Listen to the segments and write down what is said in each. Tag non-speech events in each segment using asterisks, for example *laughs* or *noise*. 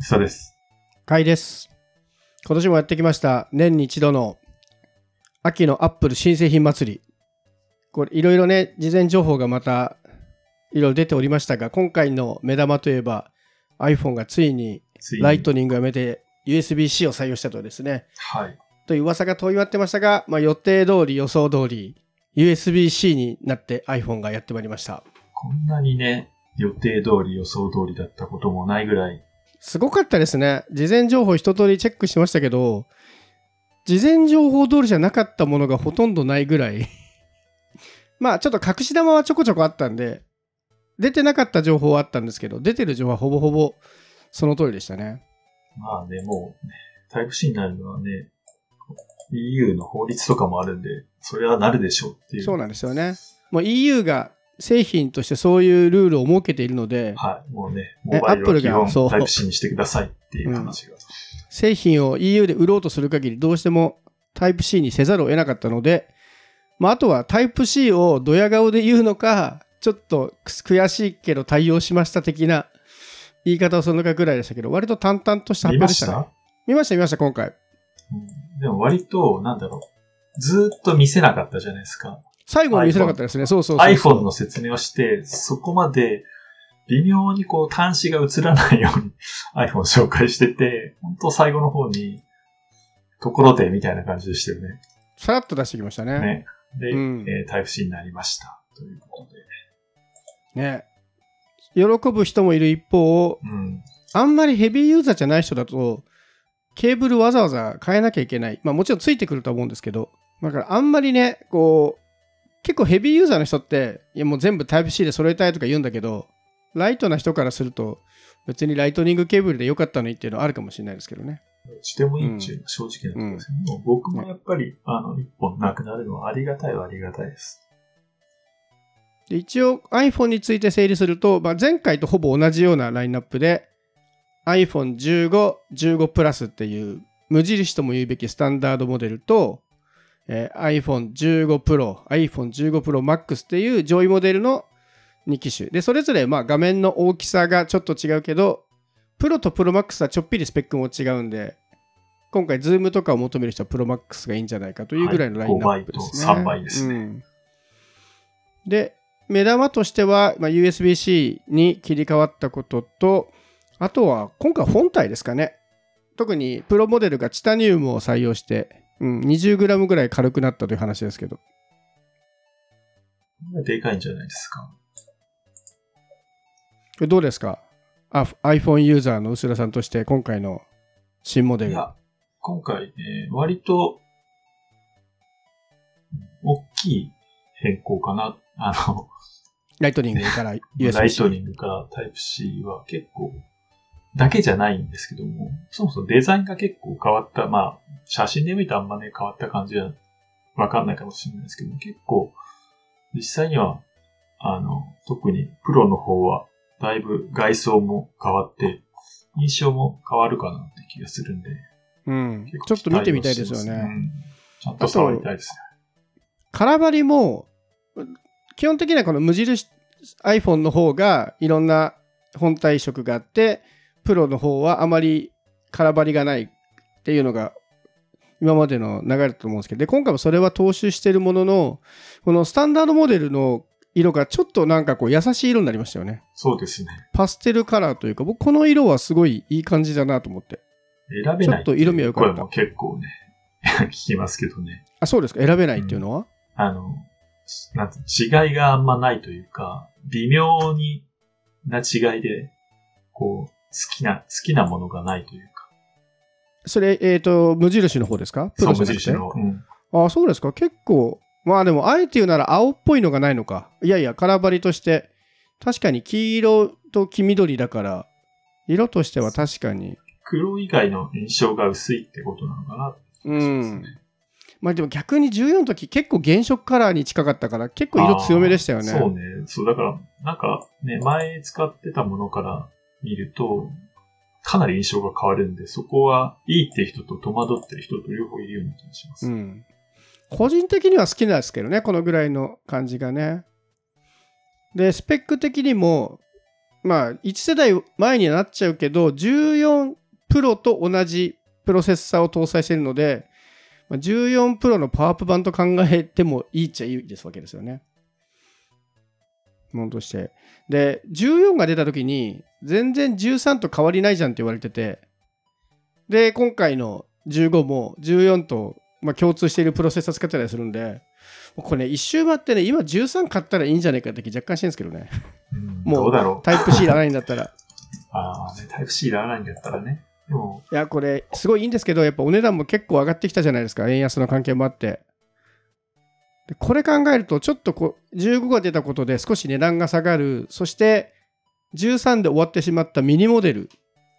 そうです。かいです。今年もやってきました、年に一度の秋のアップル新製品祭り。これ、いろいろね、事前情報がまた、いろいろ出ておりましたが、今回の目玉といえば、iPhone がついにライトニングをやめて USB-C を採用したとですね、はい。という噂が飛び回ってましたが、まあ、予定通り、予想通り、USB-C になって iPhone がやってまいりました。こんなにね、予定通り予想通りだったこともないぐらい、すごかったですね。事前情報一通りチェックしましたけど、事前情報通りじゃなかったものがほとんどないぐらい。*laughs* まあちょっと隠し玉はちょこちょこあったんで、出てなかった情報はあったんですけど、出てる情報はほぼほぼその通りでしたね。まあね、もう、ね、タイプ C になるのはね、EU の法律とかもあるんで、それはなるでしょうっていう。そうなんですよね。もう EU が製品としてそういうルールを設けているので、はい。もうね、えモバイルは Apple 基がそう本タイプ C にしてくださいっていう話が。製品を EU で売ろうとする限りどうしてもタイプ C にせざるを得なかったので、まあ、あとはタイプ C をドヤ顔で言うのかちょっと悔しいけど対応しました的な言い方をするのかぐらいでしたけど割と淡々とした発表でしたねた？見ました見ました今回うんでも割と、なんだろう。ずーっと見せなかったじゃないですか。最後に見せなかったですねそうそうそうそう iPhone の説明をして、そこまで微妙にこう端子が映らないように iPhone 紹介してて、本当最後の方に、ところでみたいな感じでしたよね。さらっと出してきましたねね。で、うんえータイプ C になりました。ということで。ね喜ぶ人もいる一方うん。あんまりヘビーユーザーじゃない人だと、ケーブルわざわざ変えなきゃいけない。まあもちろんついてくるとは思うんですけど、だからあんまりね、こう、結構ヘビーユーザーの人って、いやもう全部タイプ C で揃えたいとか言うんだけど、ライトな人からすると、別にライトニングケーブルでよかったのにっていうのはあるかもしれないですけどね。してもいいっていうのは正直なところですね。もう僕もやっぱり、あの、一本なくなるのはありがたいはありがたいです。で一応 iPhone について整理すると、まあ、前回とほぼ同じようなラインナップで iPhone15、15プラスっていう無印とも言うべきスタンダードモデルと、えー iPhone15 Pro、iPhone15 Pro Max っていう上位モデルの2機種。で、それぞれまあ画面の大きさがちょっと違うけど、プロと Pro Max はちょっぴりスペックも違うんで、今回、ズームとかを求める人は Pro Max がいいんじゃないかというぐらいのラインナップですね。はい5倍と3倍ですねうんで、目玉としては、まあ、USB-C に切り替わったことと、あとは今回本体ですかね。特にプロモデルがチタニウムを採用して、うん、20g ぐらい軽くなったという話ですけど。でかいんじゃないですか。どうですか？あ ?iPhone ユーザーの薄田さんとして今回の新モデル。いや、今回ね、割と、大きい変更かな。あの、ライトニングから USB-C。ライトニングから Type-C は結構、だけじゃないんですけども、そもそもデザインが結構変わった。まあ、写真で見るとあんまね、変わった感じはわかんないかもしれないですけど、結構、実際には、あの、特にプロの方は、だいぶ外装も変わって、印象も変わるかなって気がするんで、うん結。構ちょっと見てみたいですよね。うんちゃんと触りたいですね。空張りも基本的にはこの無印 iPhone の方がいろんな本体色があってプロの方はあまり空張りがないっていうのが今までの流れだと思うんですけどで今回もそれは踏襲してるもののこのスタンダードモデルの色がちょっとなんかこう優しい色になりましたよね。そうですね。パステルカラーというか僕この色はすごいいい感じだなと思って。選べないちょっと色味は良かった。結構ね、*laughs* 聞きますけどね。あそうですか。選べないっていうのは、あの、なんて違いがあんまないというか、微妙にな違いで、こう、好きな、好きなものがないというか。それえっ、と無印の方ですか？プそう、ロじゃなくて？無印の。うん。あそうですか。結構、まあでも、あえて言うなら青っぽいのがないのか。いやいや、空張りとして、確かに黄色と黄緑だから、色としては確かに。黒以外の印象が薄いってことなのかなって気がしますね。まあでも逆に14の時結構原色カラーに近かったから、結構色強めでしたよね。そうね。そう、だから、なんかね、前使ってたものから見ると、かなり印象が変わるんで、そこはいいって人と戸惑ってる人と両方いるような気がします。うん。個人的には好きなんですけどね、このぐらいの感じがね。で、スペック的にも、まあ、1世代前になっちゃうけど、14プロと同じプロセッサーを搭載してるので、14プロのパワーアップ版と考えてもいいっちゃいいですわけですよね。ものとして。で、14が出た時に、全然13と変わりないじゃんって言われてて、で、今回の15も14と、まあ、共通しているプロセッサー使ってたりするんで、これね、一周回ってね、今13買ったらいいんじゃないかって気若干してるんですけどね。うんもう。タイプ C いらないんだったら。*laughs* ああ、ね、タイプ C いらないんだったらね。いや、これ、すごいいいんですけど、やっぱお値段も結構上がってきたじゃないですか、円安の関係もあって。でこれ考えると、ちょっとこう15が出たことで少し値段が下がる、そして13で終わってしまったミニモデル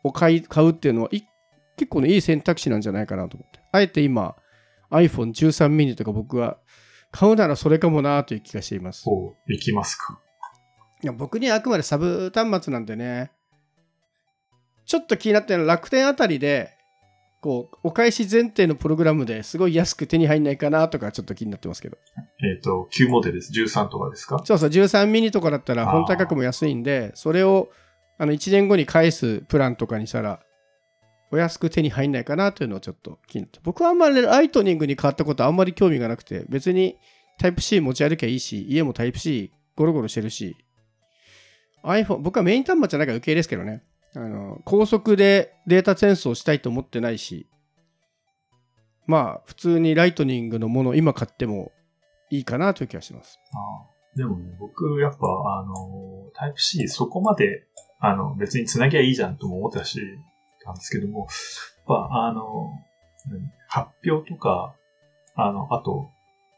を買い買うっていうのは、い結構ね、いい選択肢なんじゃないかなと思って。あえて今、iPhone13 mini とか僕は買うならそれかもなという気がしています。こう、いきますか？いや僕にはあくまでサブ端末なんでね、ちょっと気になってるのは楽天あたりで、こう、お返し前提のプログラムですごい安く手に入んないかなとかちょっと気になってますけど。えっ、と、旧モデルです。13とかですか？そうそう、13ミニとかだったら本体価格も安いんで、それをあの1年後に返すプランとかにしたら、お安く手に入んないかなというのをちょっと気になって。僕はあんまりライトニングに変わったことあんまり興味がなくて、別にタイプ C 持ち歩きゃいいし、家もタイプ C ゴロゴロしてるし、iPhone、僕はメイン端末じゃないから余計ですけどね。あの高速でデータ転送したいと思ってないし、まあ、普通にライトニングのものを今買ってもいいかなという気がします。あでもね、僕、やっぱ、あの、タイプ C そこまで、あの、別につなぎゃいいじゃんとも思ったし、たんですけども、やっぱ、あの、発表とか、あの、あと、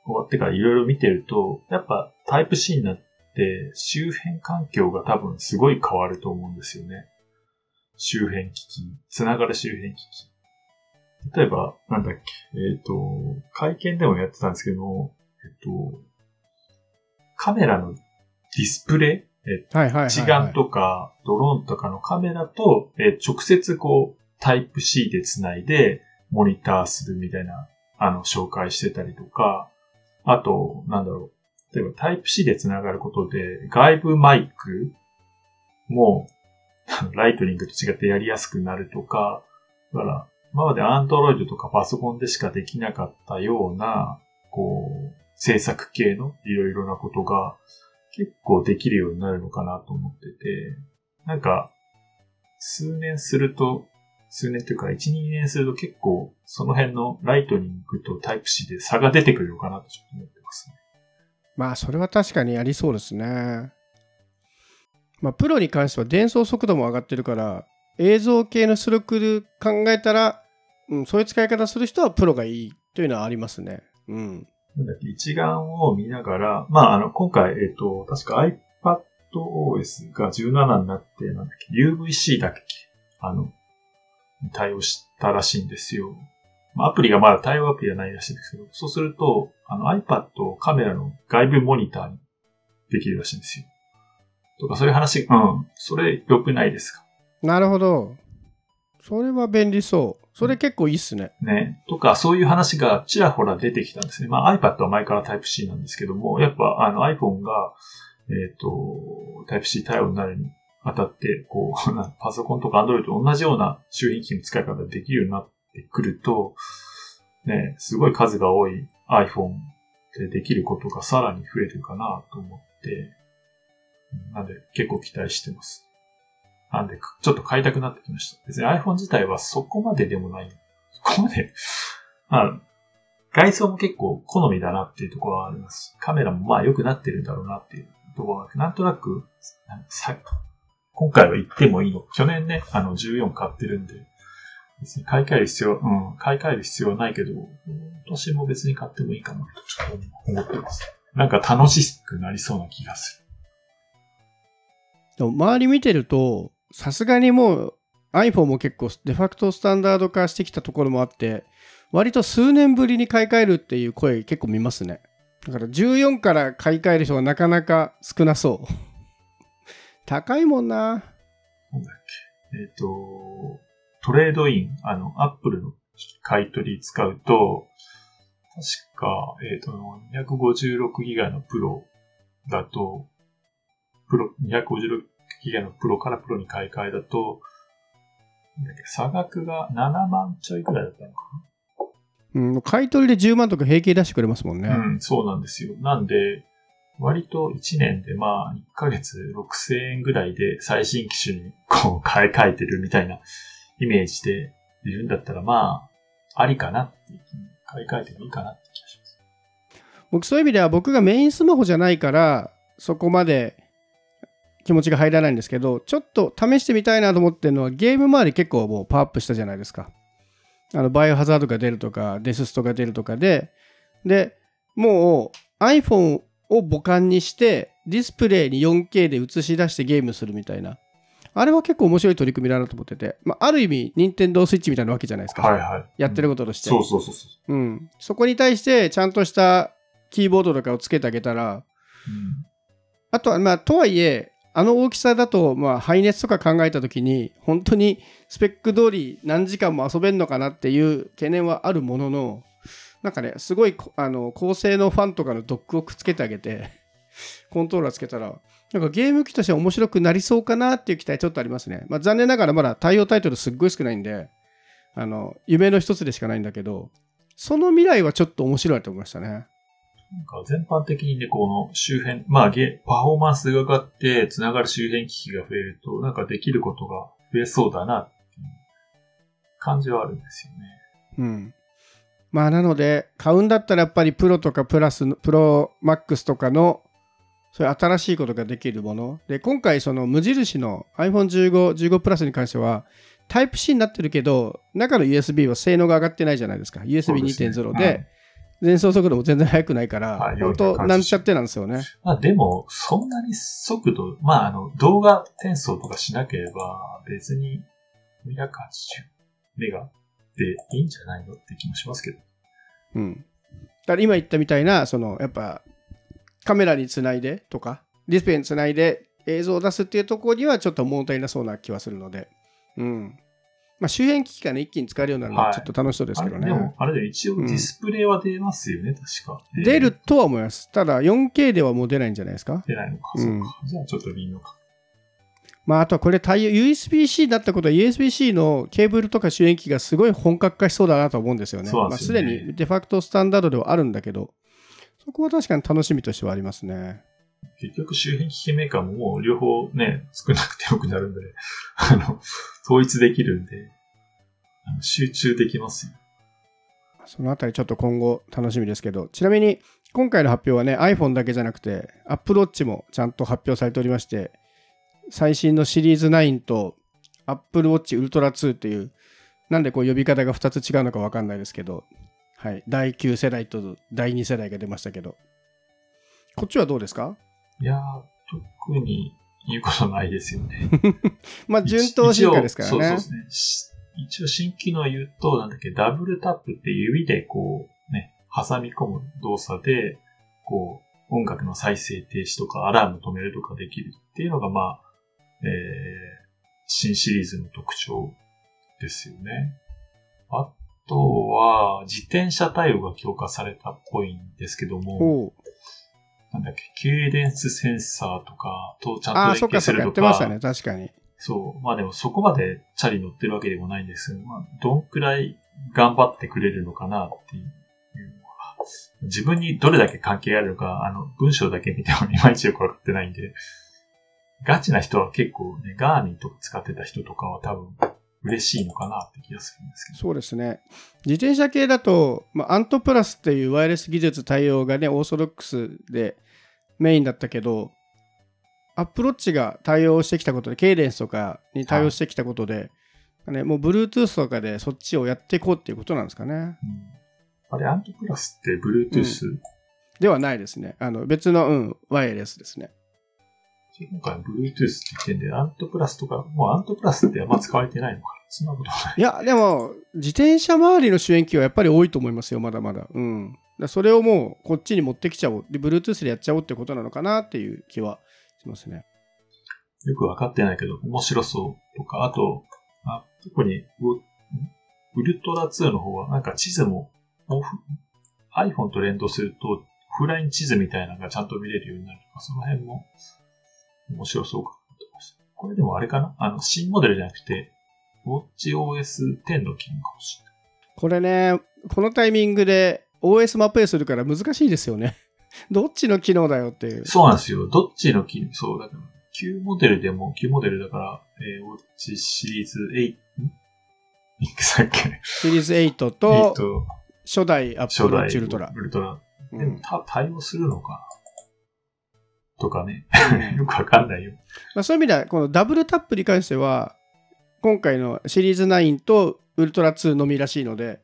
終わってからいろいろ見てると、やっぱタイプ C になって、周辺環境が多分すごい変わると思うんですよね。周辺機器、つながる周辺機器。例えば、なんだっけ、えっ、と、会見でもやってたんですけど、えっと、カメラのディスプレイ、えはいはいはい、はい。一眼とかドローンとかのカメラと、えー直接こうタイプ C でつないでモニターするみたいな、あの、紹介してたりとか、あと、なんだろう。例えばタイプ C でつながることで外部マイクも *laughs* ライトニングと違ってやりやすくなるとか、だから、今まで Android とかパソコンでしかできなかったような、こう、制作系のいろいろなことが結構できるようになるのかなと思ってて、なんか、数年すると、数年というか1、2年すると結構その辺のライトニングとタイプ C で差が出てくるのかなとちょっと思ってますね。まあ、それは確かにありそうですね。まあ、プロに関しては伝送速度も上がってるから、映像系の出力で考えたら、うん、そういう使い方する人はプロがいいというのはありますね。うん。なんだっけ、一眼を見ながら、まあ、あの、今回、えっ、と、確か iPadOS が17になって、なんだっけ、UVC だっけ、あの、対応したらしいんですよ。まあ、アプリがまだ対応アプリはないらしいんですけど、そうすると、あの iPad をカメラの外部モニターにできるらしいんですよ。とか、そういう話、うん、それ良くないですか？なるほど。それは便利そう。それ結構いいっすね。ね。とか、そういう話がちらほら出てきたんですね。まあ iPad は前から Type-C なんですけども、やっぱあの iPhone が、えっ、と、Type-C 対応になるにあたって、こう、*laughs* なパソコンとか Android と同じような周辺機器の使い方ができるようになってくると、ね、すごい数が多い iPhone でできることがさらに増えるかなと思って、なんで結構期待してます。なんで、ちょっと買いたくなってきました。別に iPhone 自体はそこまででもない。そこまで、まあ、外装も結構好みだなっていうところはあります。カメラもまあ良くなってるんだろうなっていうところが、なんとなく、さ今回は言ってもいいの。去年ね、あの14買ってるんで、別に買い替える必要、うん、買い替える必要はないけど、今年も別に買ってもいいかなとちょっと思ってます。なんか楽しくなりそうな気がする。でも周り見てると、さすがにもう iPhone も結構デファクトスタンダード化してきたところもあって、割と数年ぶりに買い替えるっていう声結構見ますね。だから14から買い替える人がなかなか少なそう。*laughs* 高いもんな。なんだっけ？えっ、と、トレードイン、あの、アップルの買い取り使うと、確か、えっ、と、256ギガのプロだと、プロ、256ギガのプロからプロに買い替えだと、なんだっけ差額が7万ちょいくらいだったのかうん、買い取りで10万とか平気出してくれますもんね。な。うん、そうなんですよ。なんで、割と1年でまあ1ヶ月6000円ぐらいで最新機種にこう買い替えてるみたいなイメージでいるんだったらまあ、ありかなって買い替えてもいいかなって気がします。僕そういう意味では僕がメインスマホじゃないからそこまで気持ちが入らないんですけどちょっと試してみたいなと思ってるのはゲーム周り結構もうパワーアップしたじゃないですか。あのバイオハザードが出るとかデスストが出るとかででもう iPhone を母艦にしてディスプレイに 4K で映し出してゲームするみたいな。あれは結構面白い取り組みだなと思ってて、まあ、ある意味任天堂スイッチみたいなわけじゃないですか、はいはい。やってるここととして、そうそうそうそう。うん、そこに対してちゃんとしたキーボードとかをつけてあげたらうん。あとはまあとはいえあの大きさだとまあ排熱とか考えた時に本当にスペック通り何時間も遊べるのかなっていう懸念はあるもののなんかねすごいあの高性能ファンとかのドックをくっつけてあげてコントローラーつけたらなんかゲーム機としては面白くなりそうかなっていう期待ちょっとありますね、まあ、残念ながらまだ対応タイトルすっごい少ないんであの夢の一つでしかないんだけどその未来はちょっと面白いと思いましたね。なんか全般的にね、この周辺、まあゲ、パフォーマンスが上がって、つながる周辺機器が増えると、なんかできることが増えそうだなっていう感じはあるんですよね。うん。まあなので買うんだったらやっぱりプロとかプラスのプロマックスとかのそういう新しいことができるもので今回その無印の iPhone15、15プラスに関してはタイプ C になってるけど中の USB は性能が上がってないじゃないですか USB2.0 そうで,、前走速度も全然速くないから、はい本当480なんちゃってなんですよねまあでも、そんなに速度、まああの、動画転送とかしなければ、別に280メガでいいんじゃないのって気もしますけど。うん。だから今言ったみたいな、そのやっぱカメラにつないでとか、ディスプレイにつないで映像を出すっていうところにはちょっと物足りなそうな気はするので、うん。まあ周辺機器がね、一気に使えるようになるのははいちょっと楽しそうですけどね。あれでも、あれで一応ディスプレイは出ますよね、確か。出るとは思います。ただ 4K ではもう出ないんじゃないですか？出ないのか、うんそうか。じゃあちょっと微妙か。まああとはこれ対応、USB-C だったことは USB-C のケーブルとか周辺機器がすごい本格化しそうだなと思うんですよね。そうなんまあですよねすでにデファクトスタンダードではあるんだけど、そこは確かに楽しみとしてはありますね。結局周辺機器メーカーももう両方ね、少なくてよくなるんで、*laughs* あの、統一できるんで、あの集中できますよ。そのあたりちょっと今後楽しみですけど、ちなみに今回の発表はね、iPhone だけじゃなくて、Apple Watch もちゃんと発表されておりまして、最新のシリーズ9と Apple Watch Ultra 2っていう、なんでこう呼び方が2つ違うのか分かんないですけど、はい、第9世代と第2世代が出ましたけど、こっちはどうですか？いやー、特に言うことないですよね。*laughs* まあ、順当進化ですからね一応そう。そうですね。し一応新機能言うと、なんだっけ、ダブルタップって指でこう、ね、挟み込む動作で、こう、音楽の再生停止とかアラーム止めるとかできるっていうのが、まあ、えー、新シリーズの特徴ですよね。あとは、自転車対応が強化されたっぽいんですけども、なんだっけ、ケイデンスセンサーとかとちゃんとああ、連そっかそっか、や携するとか、ってましたね、確かに。そう。まあでもそこまでチャリ乗ってるわけでもないんですまあ、どんくらい頑張ってくれるのかなっていうのは、自分にどれだけ関係あるのか、あの、文章だけ見てもいまいちよくわかってないんで、ガチな人は結構ね、ガーミンとか使ってた人とかは多分嬉しいのかなって気がするんですけど。そうですね。自転車系だと、まあ、アントプラスっていうワイヤレス技術対応がね、オーソドックスでメインだったけど、アップローチが対応してきたことで、ケイデンスとかに対応してきたことで、ね、もう Bluetooth とかでそっちをやっていこうっていうことなんですかね。うんあれ、アントプラスって Bluetooth、ではないですね。あの別の、うん、ワイヤレスですね。今回 Bluetooth って言ってんで、アントプラスとか、もうアントプラスってあんま使われてないのかなそんなことない。いや、でも、自転車周りの主演機はやっぱり多いと思いますよ、まだまだ。うん。だそれをもうこっちに持ってきちゃおう。で、Bluetooth でやっちゃおうってことなのかなっていう気はしますね。よくわかってないけど、面白そうとか、あと、あ特にウ、ウルトラ2の方は、なんか地図も、iPhone と連動すると、オフライン地図みたいなのがちゃんと見れるようになるとか、その辺も面白そうかなと思いました。これでもあれかな？あの、新モデルじゃなくて、WatchOS10 の機能かもしれない。これね、このタイミングで OS マップするから難しいですよね。*laughs* どっちの機能だよっていう。そうなんですよ。どっちの機能、そうだから、旧モデルでも、旧モデルだから、えー、Watch シリーズ8、ん？いくさっけ？シリーズ8 ?8 とと初代アッ初プルチウルトラ。ウルトラ。うんでも、た対応するのかな？とかね。うん *laughs* よくわかんないよ。まあ、そういう意味では、このダブルタップに関しては、今回のシリーズ9とウルトラ2のみらしいので、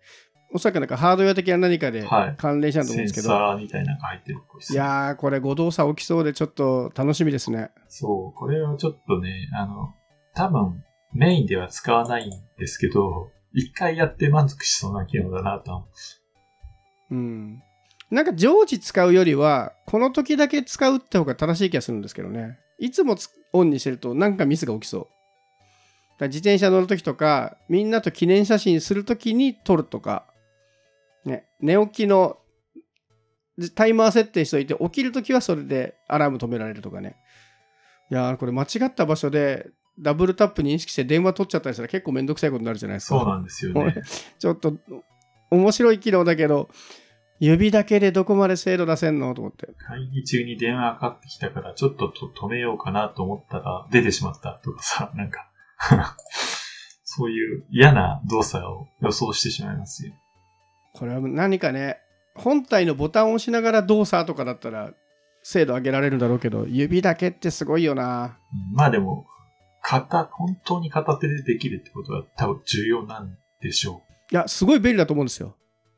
おそらくなんかハードウェア的な何かではい関連したと思うんですけど、サーみたいなのが入ってるっぽいですいやー、これ誤動作起きそうでちょっと楽しみですね。そう、これはちょっとね、あの、多分メインでは使わないんですけど、一回やって満足しそうな機能だなとは思う。うん。なんか常時使うよりは、この時だけ使うって方が正しい気がするんですけどね。いつもつオンにしてるとなんかミスが起きそう。だから自転車乗る時とか、みんなと記念写真する時に撮るとか、ね、寝起きのタイマー設定しといて、起きる時はそれでアラーム止められるとかね。いやーこれ間違った場所でダブルタップ認識して電話取っちゃったりしたら結構めんどくさいことになるじゃないですか。そうなんですよね。*laughs* ちょっと面白い機能だけど、指だけでどこまで精度出せんの？と思って。会議中に電話かかってきたから、ちょっとと止めようかなと思ったら、出てしまったとかさ、*laughs* なんか、そういう嫌な動作を予想してしまいますよ。これは何かね、本体のボタンを押しながら動作とかだったら精度上げられるんだろうけど、指だけってすごいよな。うんまあでも、片、本当に片手でできるってことは多分重要なんでしょう。いや、すごい便利だと思うんですよ。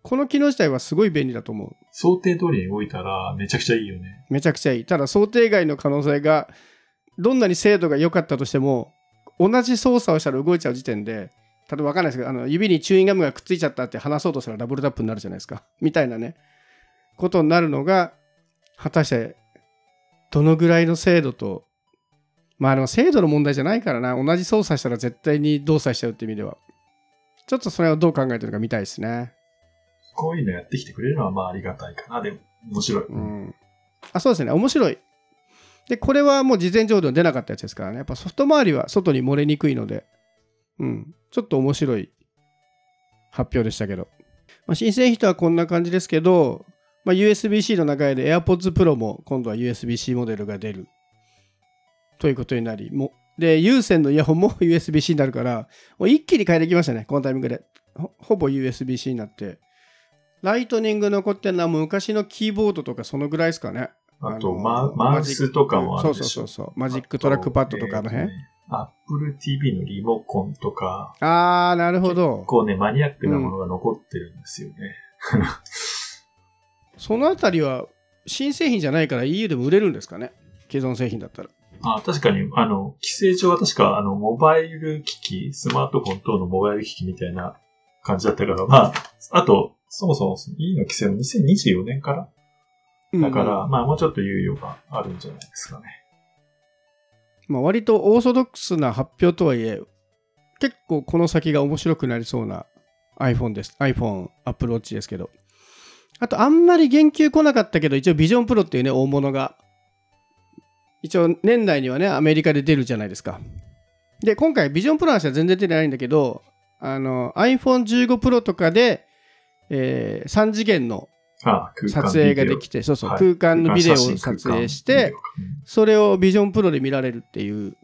この機能自体はすごい便利だと思う。想定通りに動いたらめちゃくちゃいいよね。めちゃくちゃいい。ただ想定外の可能性が、どんなに精度が良かったとしても、同じ操作をしたら動いちゃう時点で、例えば分かんないですけど、あの指にチューインガムがくっついちゃったって離そうとしたらダブルタップになるじゃないですか。みたいなね、ことになるのが、果たして、どのぐらいの精度と、まあでも精度の問題じゃないからな、同じ操作したら絶対に動作しちゃうって意味では、ちょっとそれをどう考えてるか見たいですね。こういうのやってきてくれるのはまあありがたいかな。でも、面白い。うん。あ、そうですね。面白い。で、これはもう事前情報出なかったやつですからね。やっぱソフト周りは外に漏れにくいので、うん。ちょっと面白い発表でしたけど。まあ、新製品とはこんな感じですけど、まあ、USB-C の中で AirPods Pro も今度は USB-C モデルが出るということになり、もで、有線のイヤホンも *laughs* USB-C になるから、もう一気に変えてきましたね、このタイミングで。ほぼ USB-C になって。 Lightning 残ってるのは昔のキーボードとかそのぐらいですかね。あと、ママウスとかもあるでしょ。そうそうそうそう。 Magic Trackpad とかあの辺。アップル TV のリモコンとか、あー、なるほど結。構ね、マニアックなものが残ってるんですよね。そのあたりは新製品じゃないから EU でも売れるんですかね？既存製品だったら。あ確かに、あの、規制上は確か、あの、モバイル機器、スマートフォン等のモバイル機器みたいな感じだったから、まあ、あと、そもそも E の規制は2024年からだから、まあ、もうちょっと猶予があるんじゃないですかね。まあ、割とオーソドックスな発表とはいえ、結構この先が面白くなりそうな iPhone です。iPhone、Apple Watch ですけど。あと、あんまり言及来なかったけど、一応 Vision Pro っていうね、大物が、一応年内にはね、アメリカで出るじゃないですか。で、今回 Vision Pro の話は全然出てないんだけど、あの、iPhone15 Pro とかで、えー3次元の撮影ができて、て、そうそう、はい空間のビデオを撮影して、、それをビジョンプロで見られるっていう、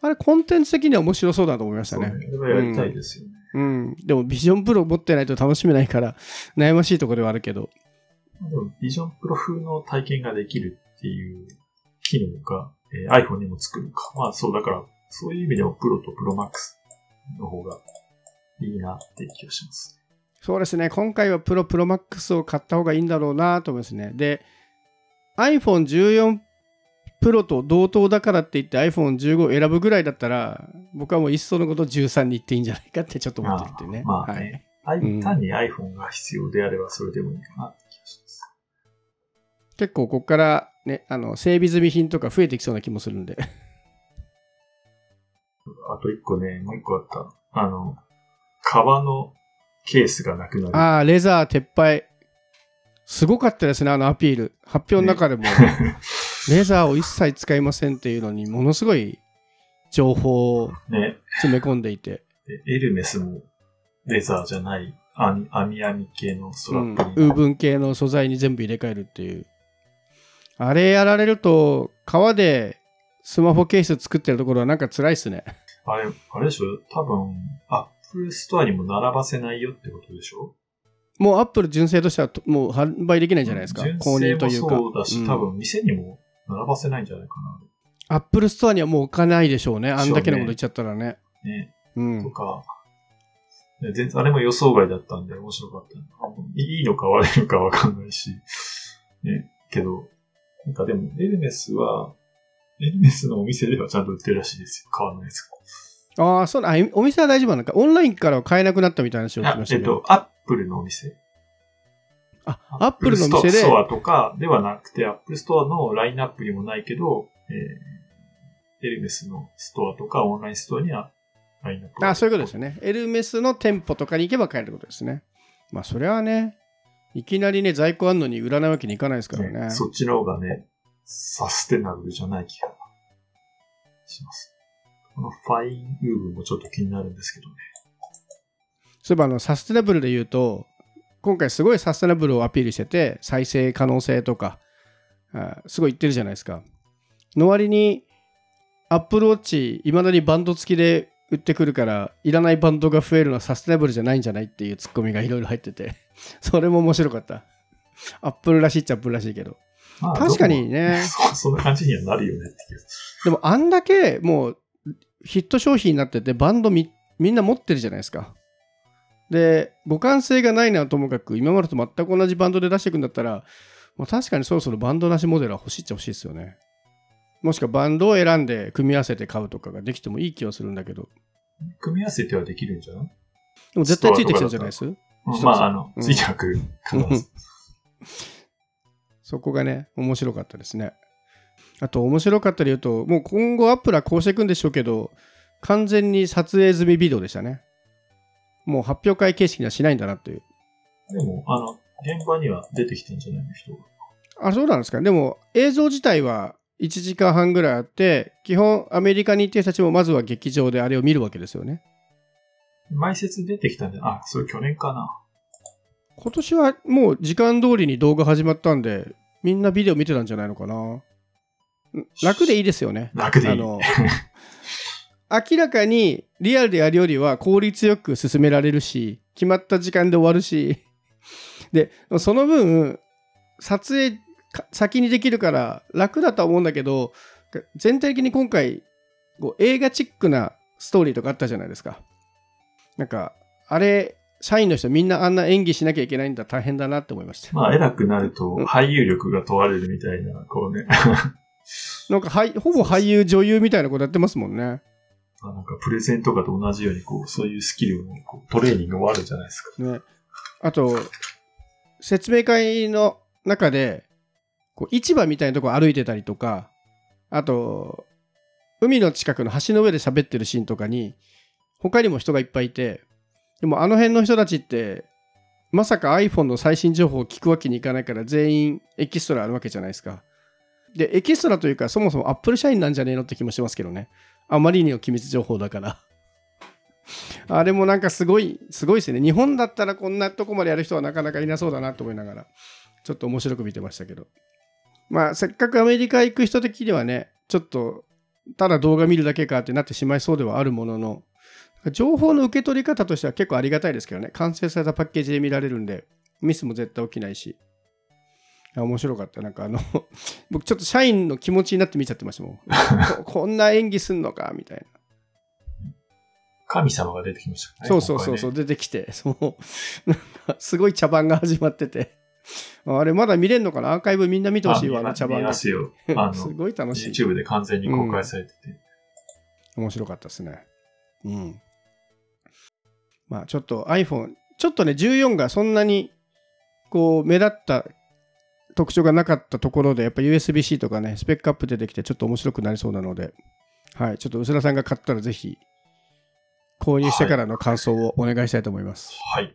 あれ、コンテンツ的には面白そうだと思いましたね。やりたいですよね。うん。でも、ビジョンプロ持ってないと楽しめないから、悩ましいところではあるけど。ビジョンプロ風の体験ができるっていう機能が、えー iPhone にも作るか。まあそう、だから、そういう意味でもプロとプロマックスの方がいいなっていう気がします。そうですね、今回はプロ、プロマックスを買った方がいいんだろうなと思いますね。で、iPhone14 プロと同等だからって言って iPhone15 を選ぶぐらいだったら、僕はもういっそのこと13に行っていいんじゃないかってちょっと思ってるっていうね。まあはいね、あいうん単に iPhone が必要であればそれでもいいかなって気がします。結構ここからね、あの整備済み品とか増えてきそうな気もするんで。あと一個ね、もう一個あった。あの、革のケースがなくなる。ああ、レザー撤廃。すごかったですね、あのアピール。発表の中でも、レザーを一切使いませんっていうのに、ものすごい情報をね。詰め込んでいて、でエルメスもレザーじゃない、網網網系のストうん、ラップに。ウーブン系の素材に全部入れ替えるっていう。あれやられると、革でスマホケース作ってるところはなんか辛いっすね。あれ、あれでしょ？多分、アップルストアにも並ばせないよってことでしょ？もうアップル純正としてはともう販売できないんじゃないですか。純公認というか。そうだし、うん多分店にも並ばせないんじゃないかアップルストアにはもう置かないでしょうね。あんだけのこと言っちゃったらね。な。ね。うんと。か、ね全然あれも予想外だったんで面白かった。いいのか悪いのかわかんないし。ね。けど、なんかでも、エルメスは、エルメスのお店ではちゃんと売ってるらしいですよ。買わないですか？ああ、そうだ。あお店は大丈夫なのか。オンラインからは買えなくなったみたいな話を聞きあました。えっと、アップルのお店。あ、アップルの店でストアとかではなくて、アップルストアのラインナップにもないけど、えー、エルメスのストアとかオンラインストアにはラインナップがあそういうことですよね。エルメスの店舗とかに行けば買えることですね。まあ、それはね、いきなりね、在庫あんのに売らないわけにいかないですからね。ねそっちの方がね、サステナブルじゃない気がします。このファインウーブもちょっと気になるんですけどね。そういえばあの、サステナブルで言うと、今回すごいサステナブルをアピールしてて、再生可能性とか、あすごい言ってるじゃないですか。の割に、Apple Watch、いまだにバンド付きで売ってくるから、いらないバンドが増えるのはサステナブルじゃないんじゃないっていうツッコミがいろいろ入ってて、*laughs* それも面白かった。Apple らしいっちゃ Apple らしいけど。まあ確かにねそ *laughs* そんな感じにはなるよね。でもあんだけもうヒット商品になっててバンドみみんな持ってるじゃないですか。で互換性がないのはともかく今までと全く同じバンドで出していくんだったらもう確かにそろそろバンドなしモデルは欲しいっちゃ欲しいですよね。もしくはバンドを選んで組み合わせて買うとかができてもいい気はするんだけど組み合わせてはできるんじゃない？でも絶対ついてきてるんじゃないですまあ、あのう、んついてはくる。*laughs* そこがね面白かったですね。あと面白かったで言うともう今後アップルはこうしていくんでしょうけど完全に撮影済みビデオでしたね。もう発表会形式にはしないんだなっていう。でも、あの、現場には出てきたんじゃないの人が。あ、そうなんですか。でも映像自体は1時間半ぐらいあって、基本アメリカに行ってる人たちもまずは劇場であれを見るわけですよね。前説出てきたんじゃあ、それ去年かな。今年はもう時間通りに動画始まったんで、みんなビデオ見てたんじゃないのかな。ん楽でいいですよね。楽でいい。あの明らかにリアルでやるよりは効率よく進められるし決まった時間で終わるしでその分撮影か先にできるから楽だとは思うんだけど全体的に今回こう映画チックなストーリーとかあったじゃないですかなんかあれ社員の人みんなあんな演技しなきゃいけないんだ大変だなって思いましたまあ、偉くなるとうん俳優力が問われるみたいな、こうね。*laughs* なんかはいほぼ俳優女優みたいなことやってますもんねまあなんかプレゼンとかと同じように、こう、そういうスキルもこうトレーニングもあるじゃないですか。ね、あと説明会の中でこう市場みたいなとこ歩いてたりとかあと海の近くの橋の上で喋ってるシーンとかに他にも人がいっぱいいてでもあの辺の人たちってまさか iPhone の最新情報を聞くわけにいかないから全員エキストラあるわけじゃないですか。でエキストラというかそもそも Apple 社員なんじゃねえのって気もしますけどねあまりにも機密情報だから。*laughs* あれもなんかすごい、すごいですね。日本だったらこんなとこまでやる人はなかなかいなそうだなと思いながら、ちょっと面白く見てましたけど。まあ、せっかくアメリカ行く人的にはね、ちょっと、ただ動画見るだけかってなってしまいそうではあるものの、情報の受け取り方としては結構ありがたいですけどね。完成されたパッケージで見られるんで、ミスも絶対起きないし。面白かった。なんかあの、*laughs* 僕ちょっと社員の気持ちになって見ちゃってましたもん。*laughs* ここんな演技すんのかみたいな。神様が出てきましたね。そうそうそうそう、今出てきて、そう、なんかすごい茶番が始まってて、あれまだ見れんのかな？アーカイブみんな見てほしいわ、ねの茶番があ見ま。すよ。あすの、*laughs* ごい楽しい。YouTube で完全に公開されてて。面白かったですね。うん。まあちょっと iPhone、ちょっとね、14がそんなにこう目立った特徴がなかったところで、やっぱ USB-C とかね、スペックアップ出てきてちょっと面白くなりそうなので、はい、ちょっと薄田さんが買ったらぜひ購入してからの感想をお願いしたいと思います。はい。